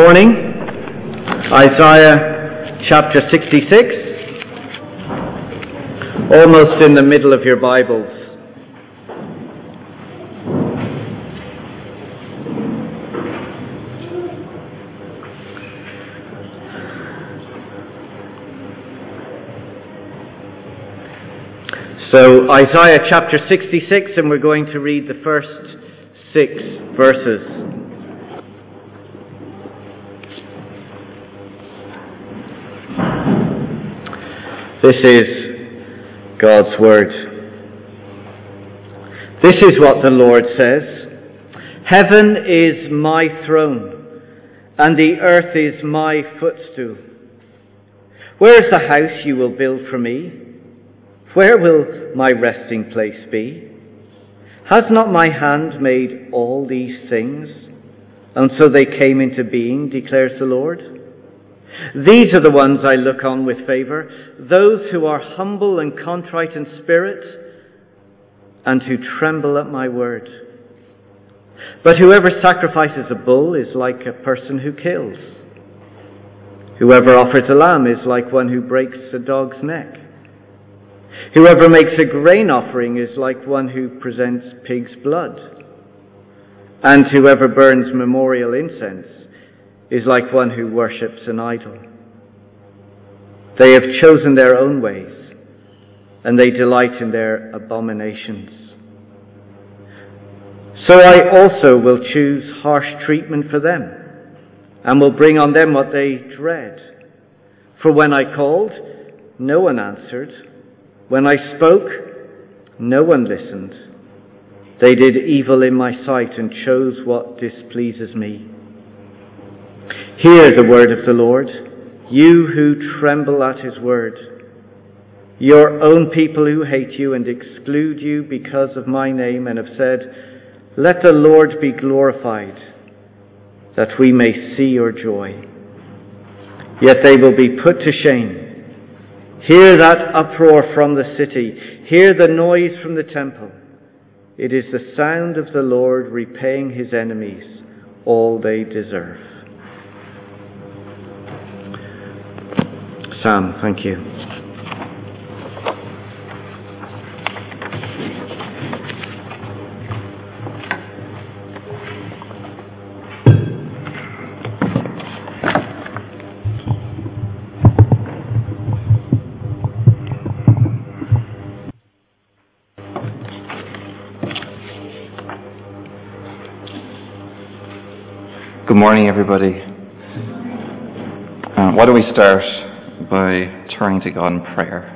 Morning, Isaiah chapter 66, almost in the middle of your Bibles. So, Isaiah chapter 66, and we're going to read the first six verses. This is God's Word. This is what the Lord says Heaven is my throne, and the earth is my footstool. Where is the house you will build for me? Where will my resting place be? Has not my hand made all these things? And so they came into being, declares the Lord. These are the ones I look on with favour, those who are humble and contrite in spirit, and who tremble at my word. But whoever sacrifices a bull is like a person who kills. Whoever offers a lamb is like one who breaks a dog's neck. Whoever makes a grain offering is like one who presents pig's blood. And whoever burns memorial incense is like one who worships an idol. They have chosen their own ways, and they delight in their abominations. So I also will choose harsh treatment for them, and will bring on them what they dread. For when I called, no one answered. When I spoke, no one listened. They did evil in my sight and chose what displeases me. Hear the word of the Lord, you who tremble at his word. Your own people who hate you and exclude you because of my name and have said, Let the Lord be glorified, that we may see your joy. Yet they will be put to shame. Hear that uproar from the city. Hear the noise from the temple. It is the sound of the Lord repaying his enemies all they deserve. Sam, thank you. Good morning, everybody. Uh, why don't we start by turning to God in prayer.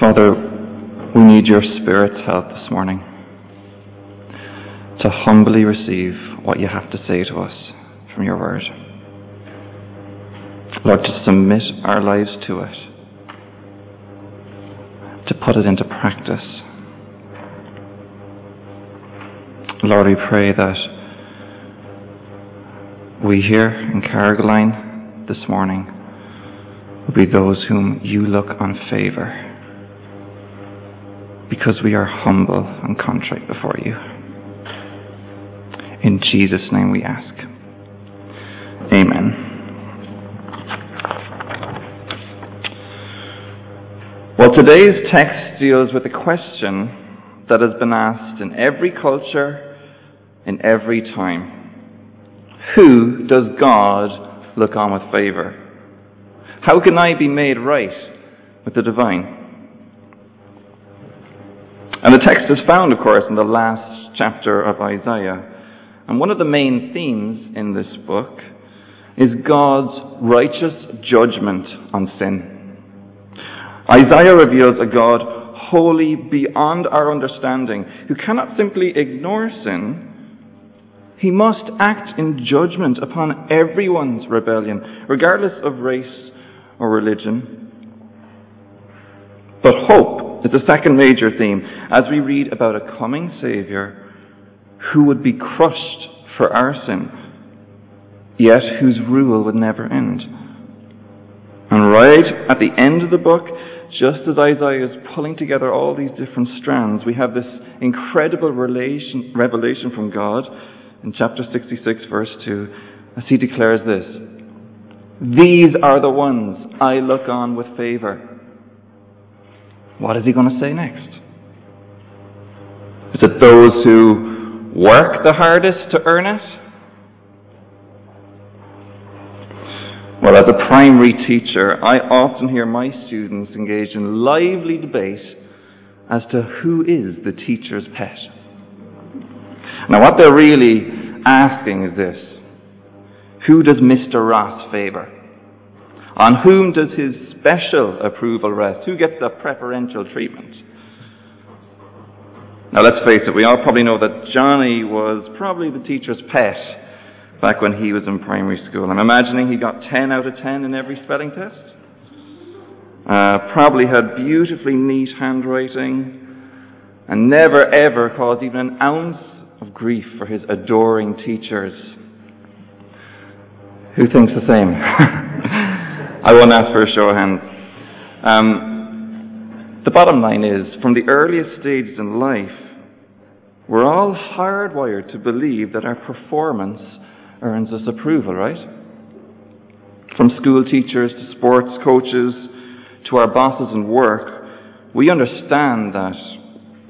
Father, we need your Spirit's help this morning to humbly receive what you have to say to us from your word. Lord, to submit our lives to it, to put it into practice. Lord, we pray that we here in Carrigaline this morning will be those whom you look on favour because we are humble and contrite before you. In Jesus' name we ask. Amen. Well, today's text deals with a question that has been asked in every culture, in every time. Who does God look on with favour? How can I be made right with the divine? And the text is found, of course, in the last chapter of Isaiah. And one of the main themes in this book is God's righteous judgment on sin. Isaiah reveals a God holy beyond our understanding, who cannot simply ignore sin, he must act in judgment upon everyone's rebellion, regardless of race or religion. But hope is the second major theme as we read about a coming Saviour who would be crushed for our sin, yet whose rule would never end. And right at the end of the book, just as Isaiah is pulling together all these different strands, we have this incredible relation, revelation from God in chapter 66, verse 2, as he declares this These are the ones I look on with favor. What is he going to say next? Is it those who work the hardest to earn it? Well, as a primary teacher, I often hear my students engage in lively debate as to who is the teacher's pet. Now, what they're really asking is this Who does Mr. Ross favour? On whom does his special approval rest? Who gets the preferential treatment? Now, let's face it, we all probably know that Johnny was probably the teacher's pet back when he was in primary school. I'm imagining he got 10 out of 10 in every spelling test. Uh, probably had beautifully neat handwriting and never ever caused even an ounce grief for his adoring teachers. Who thinks the same? I won't ask for a show of hands. Um, the bottom line is, from the earliest stages in life, we're all hardwired to believe that our performance earns us approval, right? From school teachers to sports coaches to our bosses in work, we understand that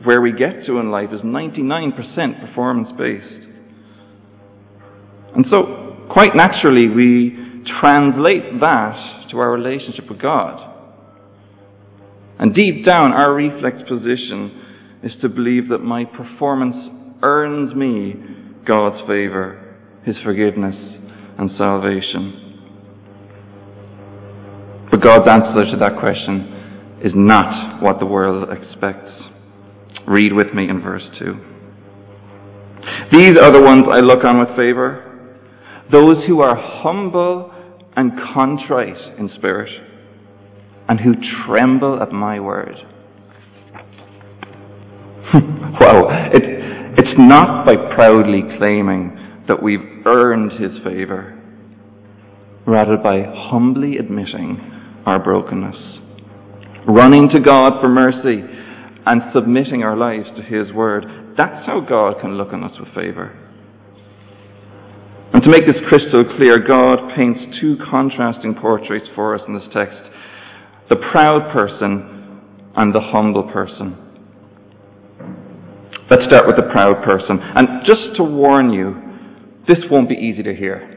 where we get to in life is 99% performance based. And so, quite naturally, we translate that to our relationship with God. And deep down, our reflex position is to believe that my performance earns me God's favour his forgiveness and salvation. But God's answer to that question is not what the world expects. Read with me in verse 2. These are the ones I look on with favour, those who are humble and contrite in spirit, and who tremble at my word. wow, it, it's not by proudly claiming that we've earned his favor, rather by humbly admitting our brokenness, running to God for mercy, and submitting our lives to his word. That's how God can look on us with favor. And to make this crystal clear, God paints two contrasting portraits for us in this text the proud person and the humble person. Let's start with the proud person. And just to warn you, this won't be easy to hear.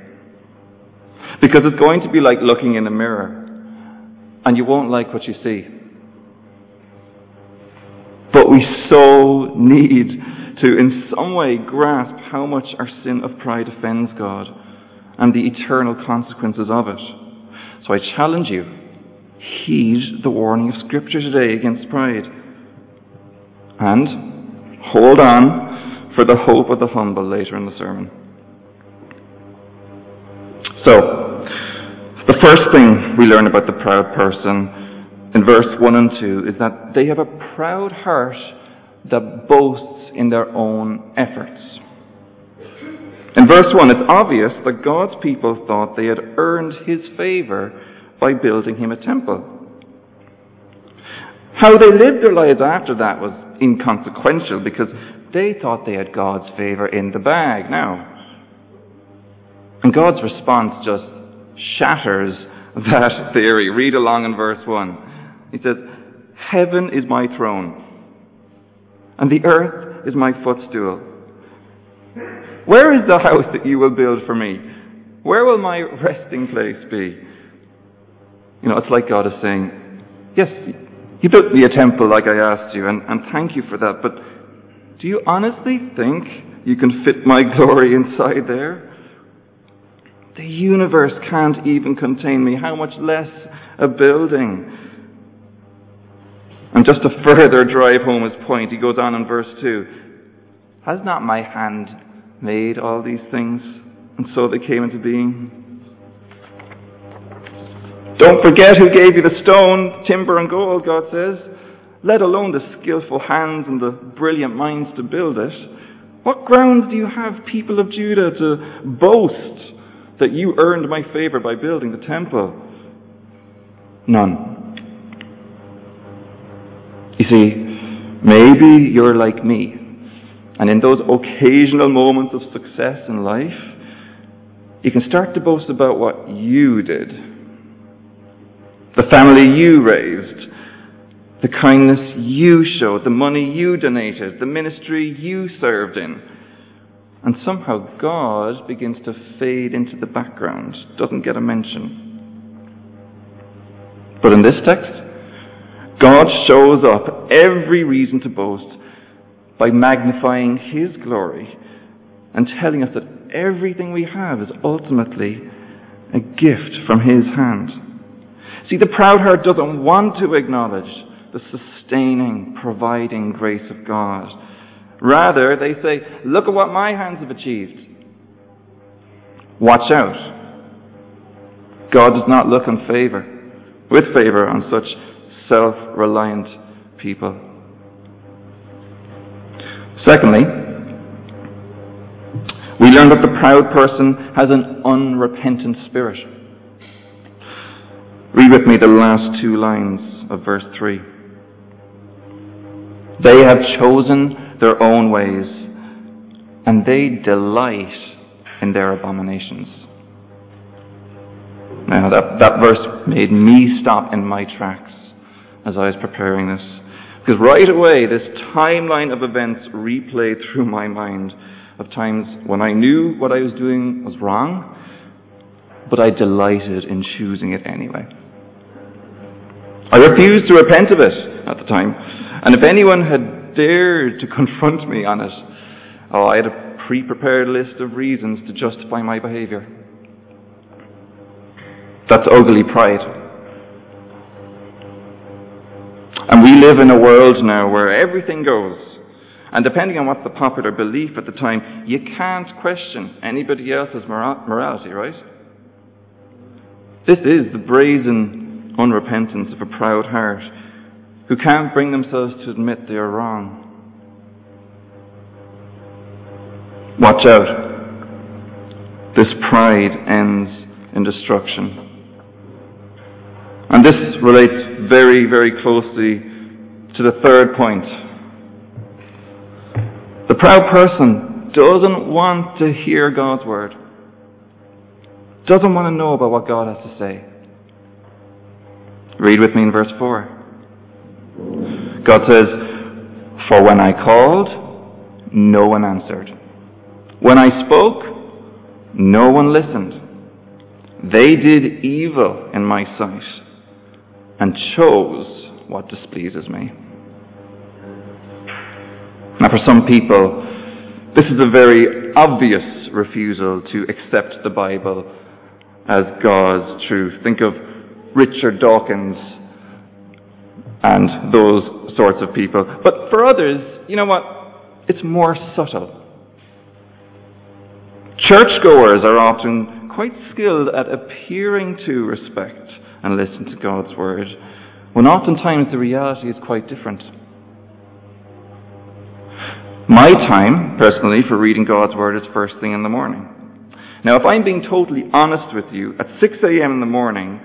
Because it's going to be like looking in a mirror, and you won't like what you see. But we so need to, in some way, grasp how much our sin of pride offends God and the eternal consequences of it. So I challenge you heed the warning of Scripture today against pride. And hold on for the hope of the humble later in the sermon. So, the first thing we learn about the proud person in verse 1 and 2 is that they have a proud heart that boasts in their own efforts. In verse 1, it's obvious that God's people thought they had earned his favor by building him a temple. How they lived their lives after that was inconsequential because they thought they had God's favor in the bag now. And God's response just shatters that theory. Read along in verse 1. He says, Heaven is my throne, and the earth is my footstool. Where is the house that you will build for me? Where will my resting place be? You know, it's like God is saying, Yes, you built me a temple like I asked you, and, and thank you for that, but do you honestly think you can fit my glory inside there? The universe can't even contain me, how much less a building? And just to further drive home his point, he goes on in verse 2 Has not my hand made all these things? And so they came into being. Don't forget who gave you the stone, timber, and gold, God says, let alone the skillful hands and the brilliant minds to build it. What grounds do you have, people of Judah, to boast that you earned my favor by building the temple? None. You see, maybe you're like me, and in those occasional moments of success in life, you can start to boast about what you did, the family you raised, the kindness you showed, the money you donated, the ministry you served in. And somehow God begins to fade into the background, doesn't get a mention. But in this text, God shows up every reason to boast by magnifying His glory and telling us that everything we have is ultimately a gift from His hand. See, the proud heart doesn't want to acknowledge the sustaining, providing grace of God. Rather, they say, Look at what my hands have achieved. Watch out. God does not look on favor, with favor on such self reliant people. Secondly, we learn that the proud person has an unrepentant spirit. Read with me the last two lines of verse 3. They have chosen their own ways, and they delight in their abominations. Now, that, that verse made me stop in my tracks as I was preparing this. Because right away, this timeline of events replayed through my mind of times when I knew what I was doing was wrong, but I delighted in choosing it anyway. I refused to repent of it at the time, and if anyone had dared to confront me on it, oh, I had a pre prepared list of reasons to justify my behavior. That's ugly pride. And we live in a world now where everything goes. And depending on what's the popular belief at the time, you can't question anybody else's morality, right? This is the brazen unrepentance of a proud heart who can't bring themselves to admit they are wrong. Watch out. This pride ends in destruction. And this relates very, very closely to the third point. The proud person doesn't want to hear God's word, doesn't want to know about what God has to say. Read with me in verse 4. God says, For when I called, no one answered. When I spoke, no one listened. They did evil in my sight and chose what displeases me. Now, for some people, this is a very obvious refusal to accept the Bible as God's truth. Think of Richard Dawkins and those sorts of people. But for others, you know what? It's more subtle. Churchgoers are often quite skilled at appearing to respect and listen to God's word, when oftentimes the reality is quite different. My time, personally, for reading God's word is first thing in the morning. Now, if I'm being totally honest with you, at 6 a.m. in the morning,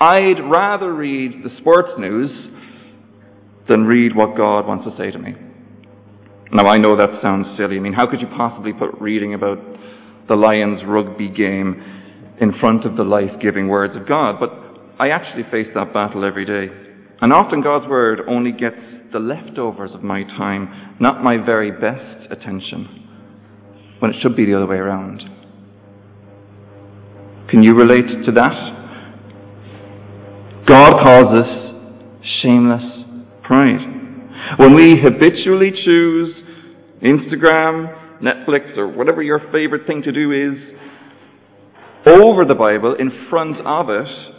I'd rather read the sports news than read what God wants to say to me. Now, I know that sounds silly. I mean, how could you possibly put reading about the Lions rugby game in front of the life giving words of God? But I actually face that battle every day. And often God's Word only gets the leftovers of my time, not my very best attention, when it should be the other way around. Can you relate to that? God calls us shameless pride. When we habitually choose Instagram, Netflix, or whatever your favorite thing to do is over the Bible, in front of it,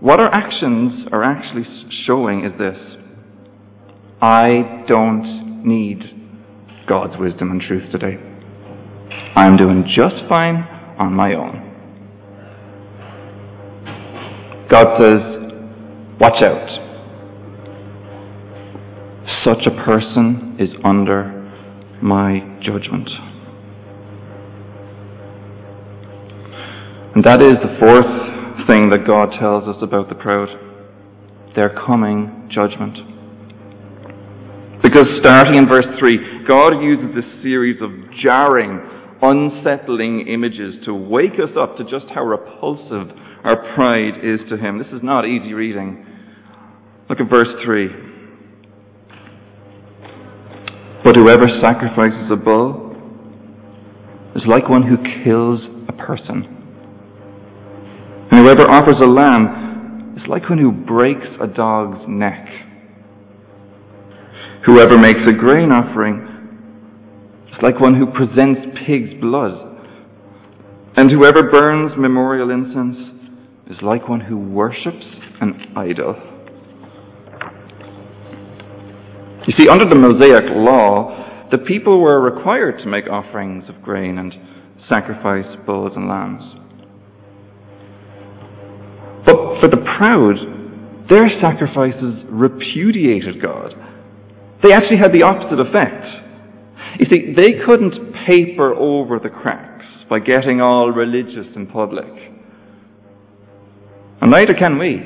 what our actions are actually showing is this I don't need God's wisdom and truth today. I'm doing just fine on my own. God says, Watch out. Such a person is under my judgment. And that is the fourth thing that God tells us about the proud. their coming judgment. Because starting in verse 3, God uses this series of jarring, unsettling images to wake us up to just how repulsive our pride is to Him. This is not easy reading. Look at verse 3. But whoever sacrifices a bull is like one who kills a person. And whoever offers a lamb is like one who breaks a dog's neck. Whoever makes a grain offering is like one who presents pig's blood. And whoever burns memorial incense is like one who worships an idol. You see, under the Mosaic law, the people were required to make offerings of grain and sacrifice bulls and lambs. But for the proud, their sacrifices repudiated God. They actually had the opposite effect. You see, they couldn't paper over the cracks by getting all religious in public. And neither can we.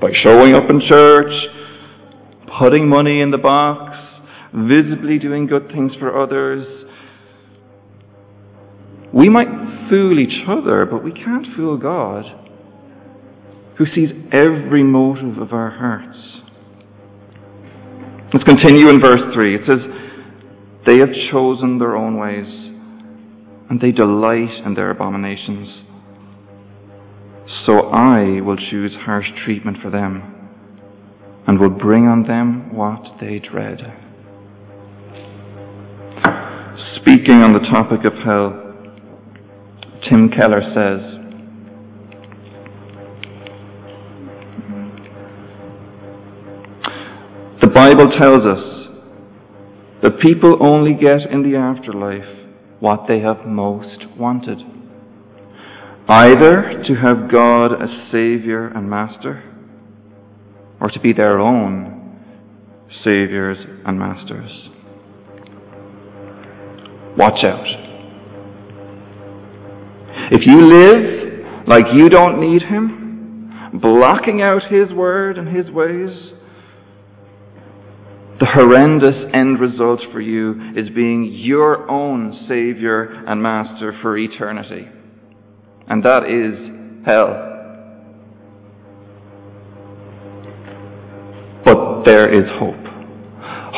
By showing up in church, putting money in the box, visibly doing good things for others. We might fool each other, but we can't fool God, who sees every motive of our hearts. Let's continue in verse 3. It says, They have chosen their own ways, and they delight in their abominations. So I will choose harsh treatment for them and will bring on them what they dread. Speaking on the topic of hell, Tim Keller says, Bible tells us that people only get in the afterlife what they have most wanted. Either to have God as Saviour and Master, or to be their own saviors and masters. Watch out. If you live like you don't need Him, blocking out His word and His ways, the horrendous end result for you is being your own Savior and Master for eternity. And that is hell. But there is hope.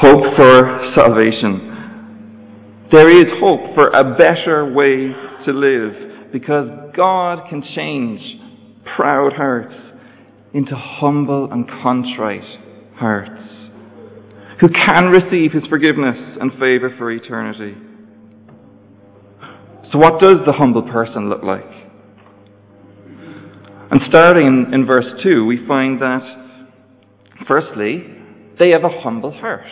Hope for salvation. There is hope for a better way to live because God can change proud hearts into humble and contrite hearts who can receive His forgiveness and favour for eternity. So, what does the humble person look like? And starting in, in verse 2, we find that Firstly, they have a humble heart.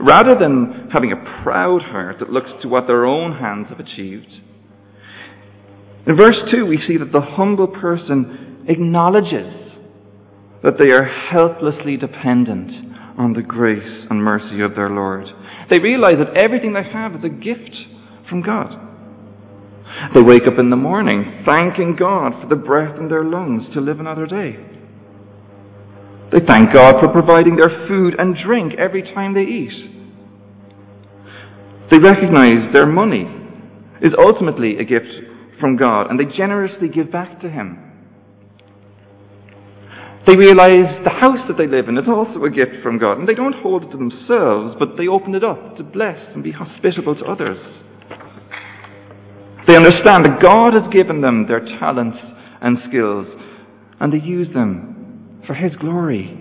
Rather than having a proud heart that looks to what their own hands have achieved, in verse 2 we see that the humble person acknowledges that they are helplessly dependent on the grace and mercy of their Lord. They realize that everything they have is a gift from God. They wake up in the morning thanking God for the breath in their lungs to live another day. They thank God for providing their food and drink every time they eat. They recognize their money is ultimately a gift from God and they generously give back to Him. They realize the house that they live in is also a gift from God and they don't hold it to themselves, but they open it up to bless and be hospitable to others. They understand that God has given them their talents and skills and they use them for His glory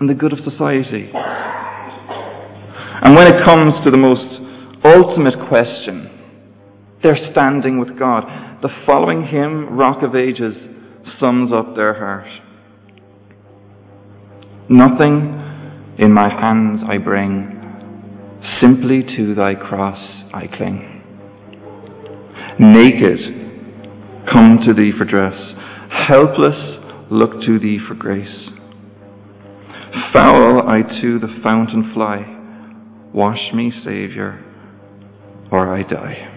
and the good of society. And when it comes to the most ultimate question, they're standing with God. The following hymn, Rock of Ages, sums up their heart. Nothing in my hands I bring, simply to thy cross I cling. Naked, come to thee for dress, helpless, look to thee for grace. Foul I to the fountain fly, wash me, Saviour, or I die.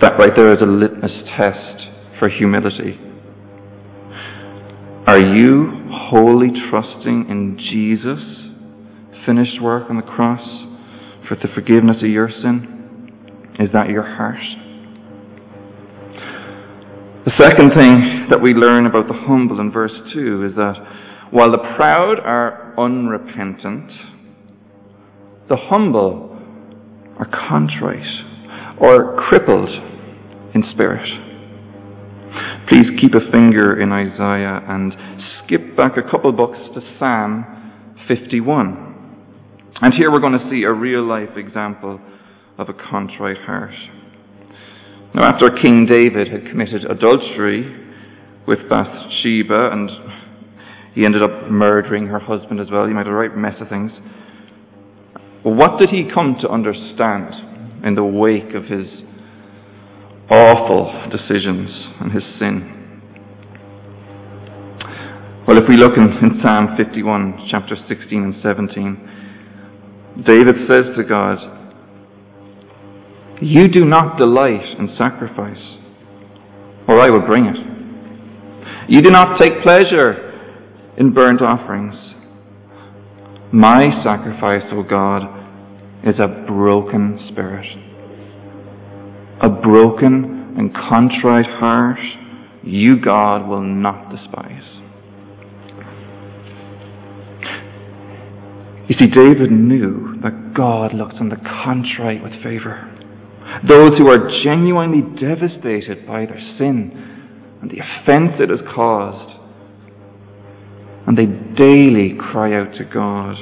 That right there is a litmus test for humility. Are you wholly trusting in Jesus' finished work on the cross for the forgiveness of your sin? Is that your heart? The second thing that we learn about the humble in verse 2 is that while the proud are unrepentant, the humble are contrite or crippled in spirit. Please keep a finger in Isaiah and skip back a couple books to Psalm 51. And here we're going to see a real life example of a contrite heart. Now, after King David had committed adultery with Bathsheba and he ended up murdering her husband as well, he made a right mess of things. what did he come to understand in the wake of his awful decisions and his sin? Well, if we look in, in Psalm 51, chapter 16 and 17, David says to God, You do not delight in sacrifice, or I will bring it. You do not take pleasure in burnt offerings. My sacrifice, O God, is a broken spirit. A broken and contrite heart, you, God, will not despise. You see, David knew that God looks on the contrite with favour. Those who are genuinely devastated by their sin and the offence it has caused. And they daily cry out to God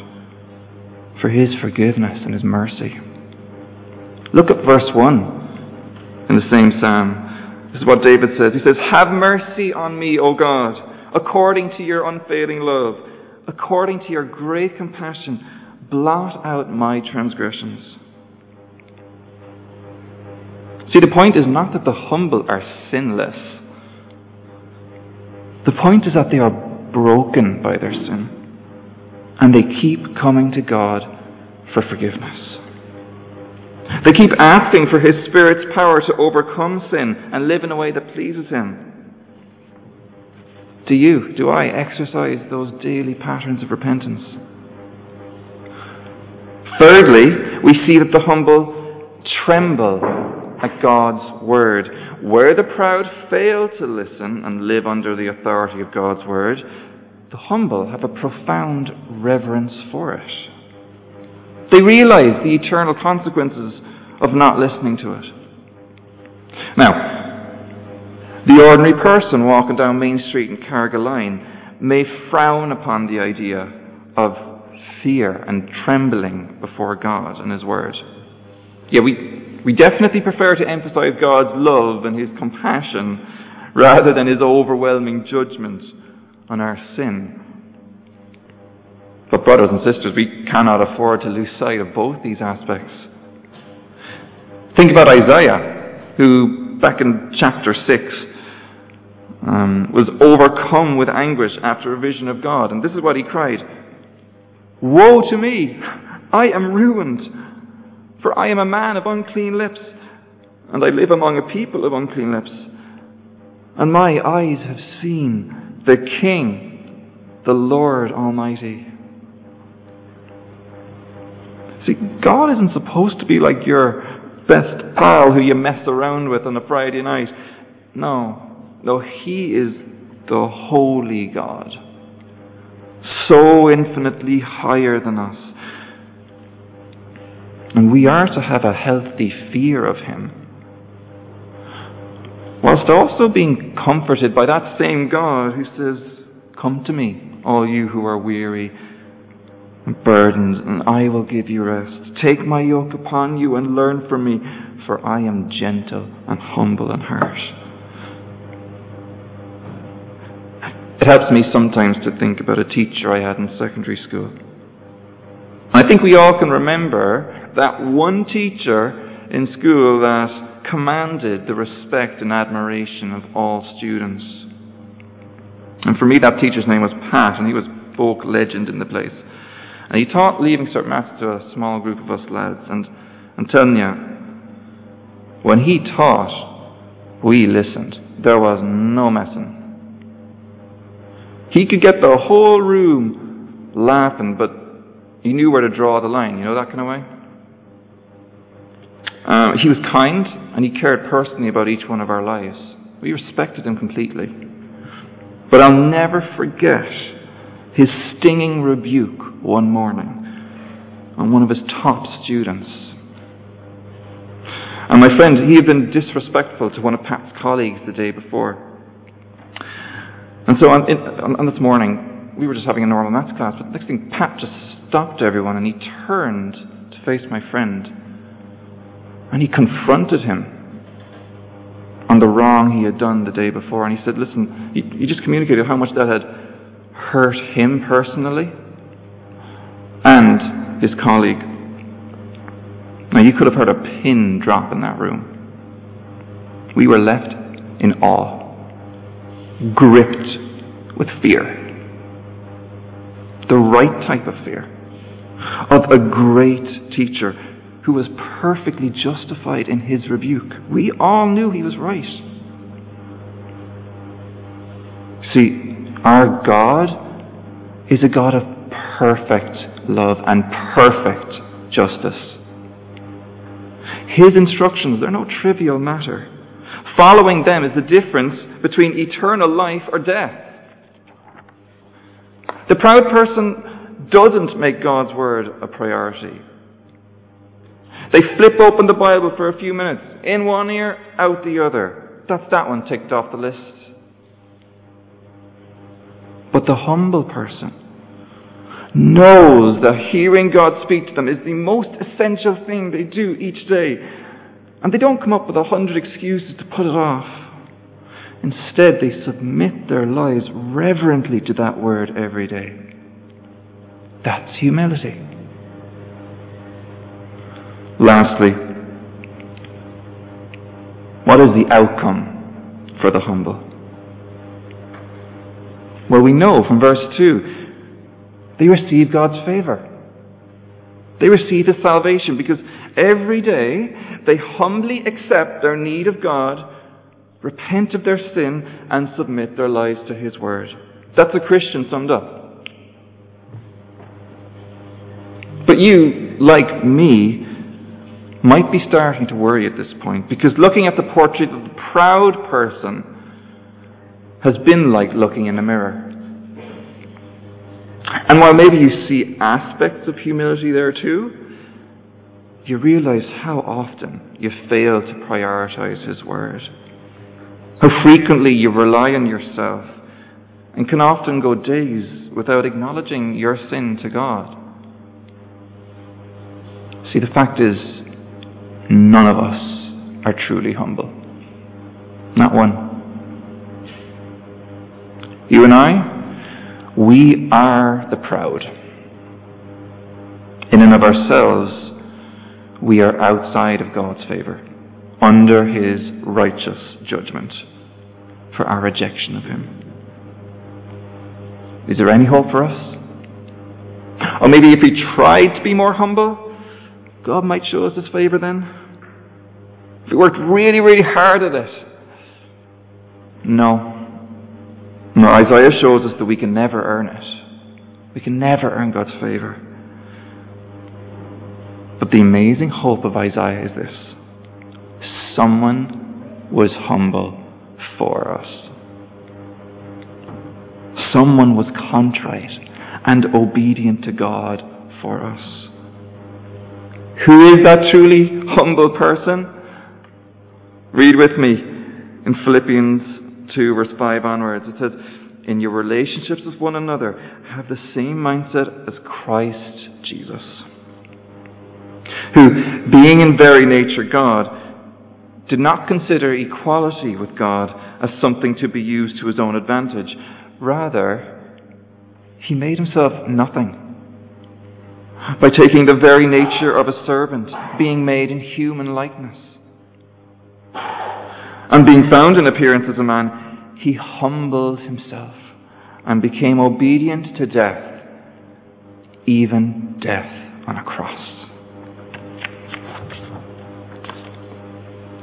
for His forgiveness and His mercy. Look at verse 1 in the same psalm. This is what David says. He says, Have mercy on me, O God, according to your unfailing love according to your great compassion, blot out my transgressions. See, the point is not that the humble are sinless. The point is that they are broken by their sin. And they keep coming to God for forgiveness. They keep asking for His Spirit's power to overcome sin and live in a way that pleases Him. Do you, do I exercise those daily patterns of repentance? Thirdly, we see that the humble tremble at God's word. Where the proud fail to listen and live under the authority of God's word, the humble have a profound reverence for it. They realize the eternal consequences of not listening to it. Now, the ordinary person walking down Main Street in Carrigaline may frown upon the idea of fear and trembling before God and His Word. Yeah, we, we definitely prefer to emphasize God's love and His compassion rather than His overwhelming judgment on our sin. But, brothers and sisters, we cannot afford to lose sight of both these aspects. Think about Isaiah, who, back in chapter 6, um, was overcome with anguish after a vision of God. And this is what he cried Woe to me! I am ruined, for I am a man of unclean lips, and I live among a people of unclean lips. And my eyes have seen the King, the Lord Almighty. See, God isn't supposed to be like your best pal who you mess around with on a Friday night. No. No, He is the holy God, so infinitely higher than us. And we are to have a healthy fear of Him, whilst also being comforted by that same God who says, Come to me, all you who are weary burdened, and I will give you rest. Take my yoke upon you and learn from me, for I am gentle and humble in heart It helps me sometimes to think about a teacher I had in secondary school. I think we all can remember that one teacher in school that commanded the respect and admiration of all students. And for me, that teacher's name was Pat, and he was folk legend in the place. And he taught Leaving Maths to a small group of us lads. And you, when he taught, We listened. There was no messing. He could get the whole room laughing, but he knew where to draw the line. You know that kind of way? Um, he was kind and he cared personally about each one of our lives. We respected him completely. But I'll never forget his stinging rebuke one morning on one of his top students. And my friend, he had been disrespectful to one of Pat's colleagues the day before. And so on, in, on, this morning, we were just having a normal maths class, but the next thing, Pat just stopped everyone and he turned to face my friend. And he confronted him on the wrong he had done the day before. And he said, Listen, he, he just communicated how much that had hurt him personally and his colleague. Now, you could have heard a pin drop in that room. We were left in awe, gripped with fear. The right type of fear of a great teacher who was perfectly justified in his rebuke. We all knew he was right. See, our God is a God of perfect love and perfect justice. His instructions, they're no trivial matter. Following them is the difference between eternal life or death. The proud person doesn't make God's word a priority. They flip open the Bible for a few minutes, in one ear, out the other. That's that one ticked off the list. But the humble person knows that hearing God speak to them is the most essential thing they do each day. And they don't come up with a hundred excuses to put it off. Instead, they submit their lives reverently to that word every day. That's humility. Lastly, what is the outcome for the humble? Well, we know from verse 2 they receive God's favor. They receive His salvation because every day they humbly accept their need of God, repent of their sin, and submit their lives to His Word. That's a Christian summed up. But you, like me, might be starting to worry at this point because looking at the portrait of the proud person has been like looking in a mirror. And while maybe you see aspects of humility there too, you realize how often you fail to prioritize His Word. How frequently you rely on yourself and can often go days without acknowledging your sin to God. See, the fact is, none of us are truly humble. Not one. You and I, we are the proud. In and of ourselves, we are outside of God's favour, under His righteous judgment for our rejection of Him. Is there any hope for us? Or maybe if we tried to be more humble, God might show us His favour then? If we worked really, really hard at it. No. No, Isaiah shows us that we can never earn it. We can never earn God's favour. But the amazing hope of Isaiah is this someone was humble for us. Someone was contrite and obedient to God for us. Who is that truly humble person? Read with me in Philippians 2, verse 5 onwards. It says, In your relationships with one another, have the same mindset as Christ Jesus, who, being in very nature God, did not consider equality with God as something to be used to his own advantage. Rather, he made himself nothing by taking the very nature of a servant, being made in human likeness. And being found in appearance as a man, he humbled himself and became obedient to death, even death on a cross.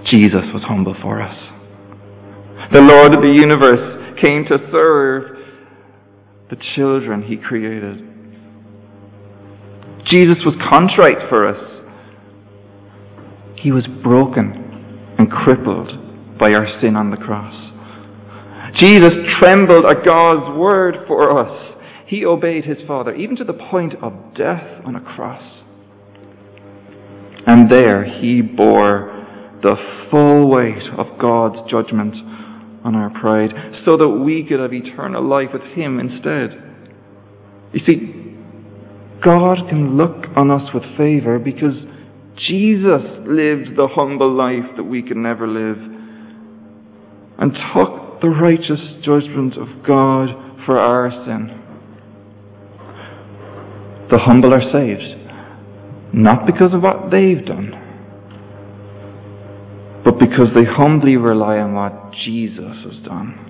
Jesus was humble for us. The Lord of the universe came to serve the children he created. Jesus was contrite for us. He was broken and crippled by our sin on the cross. Jesus trembled at God's word for us. He obeyed his Father, even to the point of death on a cross. And there he bore the full weight of God's judgment on our pride, so that we could have eternal life with him instead. You see, God can look on us with favour because Jesus lived the humble life that we can never live and took the righteous judgment of God for our sin. The humble are saved, not because of what they've done, but because they humbly rely on what Jesus has done.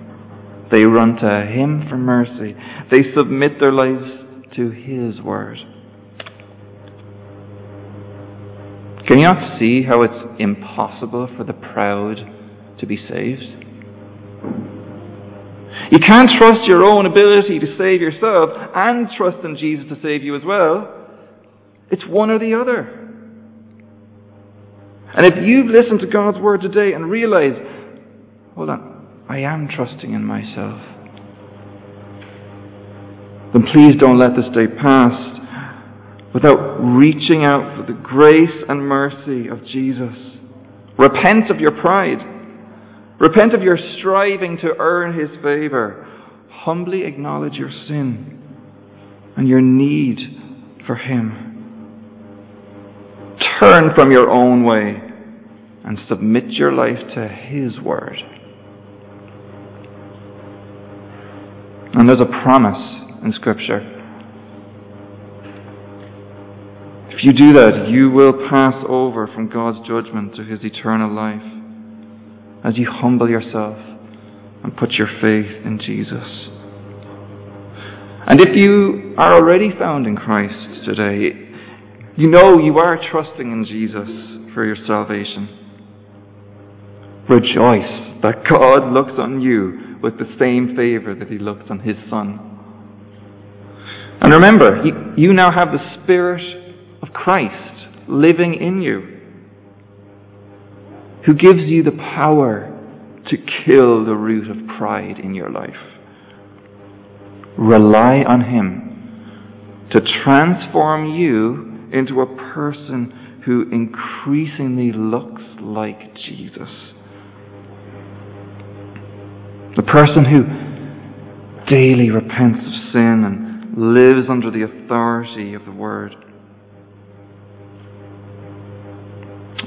They run to Him for mercy. They submit their lives to His word. Can you not see how it's impossible for the proud to be saved? You can't trust your own ability to save yourself and trust in Jesus to save you as well. It's one or the other. And if you've listened to God's word today and realized, hold on, I am trusting in myself, then please don't let this day pass without reaching out for the grace and mercy of Jesus. Repent of your pride. Repent of your striving to earn His favour. Humbly acknowledge your sin and your need for Him. Turn from your own way and submit your life to His Word. And there's a promise in Scripture. If you do that, you will pass over from God's judgment to His eternal life as you humble yourself and put your faith in Jesus. And if you are already found in Christ today, you know you are trusting in Jesus for your salvation. Rejoice that God looks on you with the same favour that He looks on His Son. And remember, you now have the Spirit of Christ living in you, who gives you the power to kill the root of pride in your life. Rely on Him to transform you into a person who increasingly looks like Jesus. The person who daily repents of sin and lives under the authority of the Word.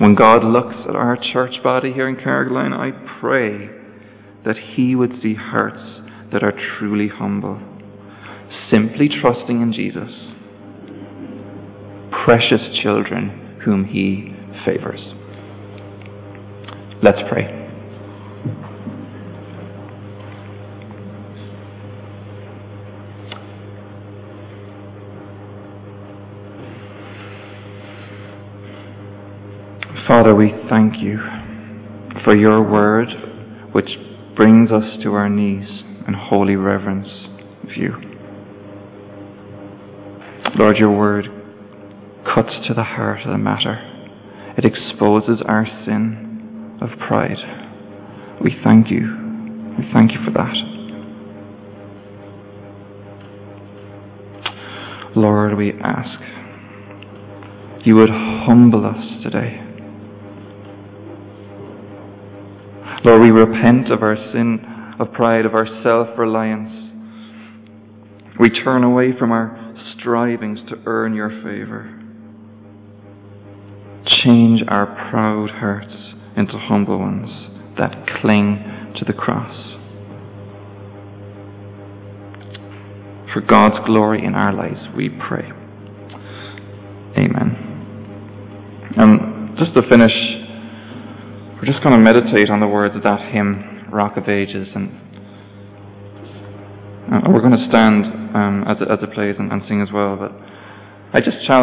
When God looks at our church body here in Carrigaline, I pray that He would see hearts that are truly humble, simply trusting in Jesus, precious children whom He favours. Let's pray. Father, we thank you for your word, which brings us to our knees in holy reverence of you. Lord, your word cuts to the heart of the matter. It exposes our sin of pride. We thank you. We thank you for that. Lord, we ask you would humble us today. Lord, we repent of our sin of pride, of our self reliance. We turn away from our strivings to earn your favour. Change our proud hearts into humble ones that cling to the cross. For God's glory in our lives, we pray. Amen. And just to finish, we're just going to meditate on the words of that hymn, Rock of Ages, and uh, we're going to stand um, as, it, as it plays and, and sing as well. But I just challenge.